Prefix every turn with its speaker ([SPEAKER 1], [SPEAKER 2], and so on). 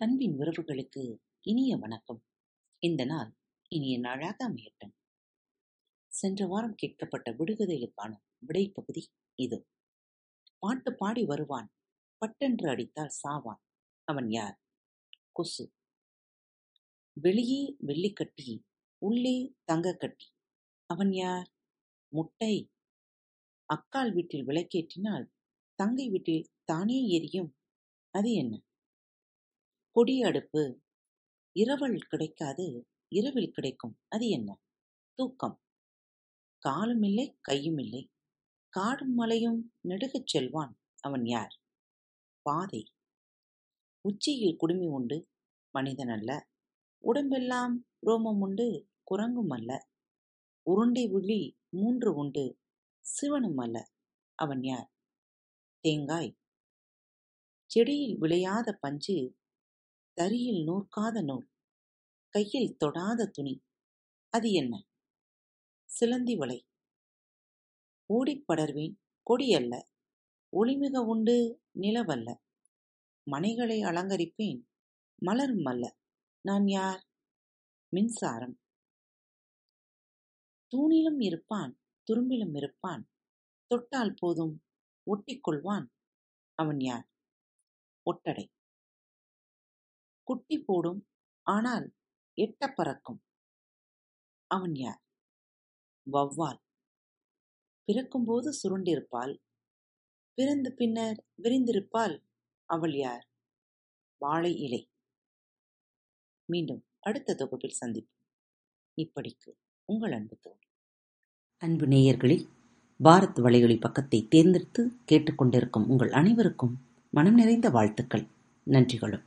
[SPEAKER 1] அன்பின் உறவுகளுக்கு இனிய வணக்கம். இந்த நாள் இனிய நாளாக அமையட்டும். சென்ற வாரம் கேட்கப்பட்ட விடுகதைகளுக்கான விடைப்பகுதி இது பாட்டு பாடி வருவான் பட்டென்று அடித்தால் சாவான் அவன் யார்? கொசு. வெளியே வெள்ளிக்கட்டி உள்ளே தங்கக்கட்டி அவன் யார்? முட்டை. அக்காள் வீட்டில் விளக்கேற்றினால் தங்கை வீட்டில் தானே எரியும் அது என்ன? கொடி அடுப்பு. இரவல் கிடைக்காது இரவில் கிடைக்கும் அது என்ன? தூக்கம். காலும் இல்லை கையும் இல்லை காடும் மலையும் நெடுகச் செல்வான் அவன் யார்? பாதை. உச்சியில் குடுமி உண்டு மனிதன் அல்ல உடம்பெல்லாம் ரோமம் உண்டு குரங்கும் அல்ல உருண்டை விழி மூன்று உண்டு சிவனும் அல்ல அவன் யார்? தேங்காய். செடியில் விளையாத பஞ்சு தறியில் நூற்காத நூல் கையில் தொடாத துணி அது என்ன? சிலந்தி வலை. ஓடிப்படர்வேன் கொடியல்ல ஒளிமிக உண்டு நிலவல்ல மனைகளை அலங்கரிப்பேன் மலரும் அல்ல நான் யார்? மின்சாரம். தூணிலும் இருப்பான் துரும்பிலும் இருப்பான் தொட்டால் போதும் ஒட்டிக் கொள்வான் அவன் யார்? ஒட்டடை. குட்டி போடும் ஆனால் எட்ட பறக்கும் அவன் யார்? வௌவால். பிறக்கும்போது சுருண்டிருப்பாள் பிறந்த பின்னர் விரிந்திருப்பாள் அவள் யார்? வாழை இலை. மீண்டும் அடுத்த தொகுப்பில் சந்திப்போம். இப்படிக்கு உங்கள் அன்பு தோழி. அன்பு நேயர்களே பாரத் வலையொலி பக்கத்தை தேர்ந்தெடுத்து கேட்டுக்கொண்டிருக்கும் உங்கள் அனைவருக்கும் மனம் நிறைந்த வாழ்த்துக்கள் நன்றிகளும்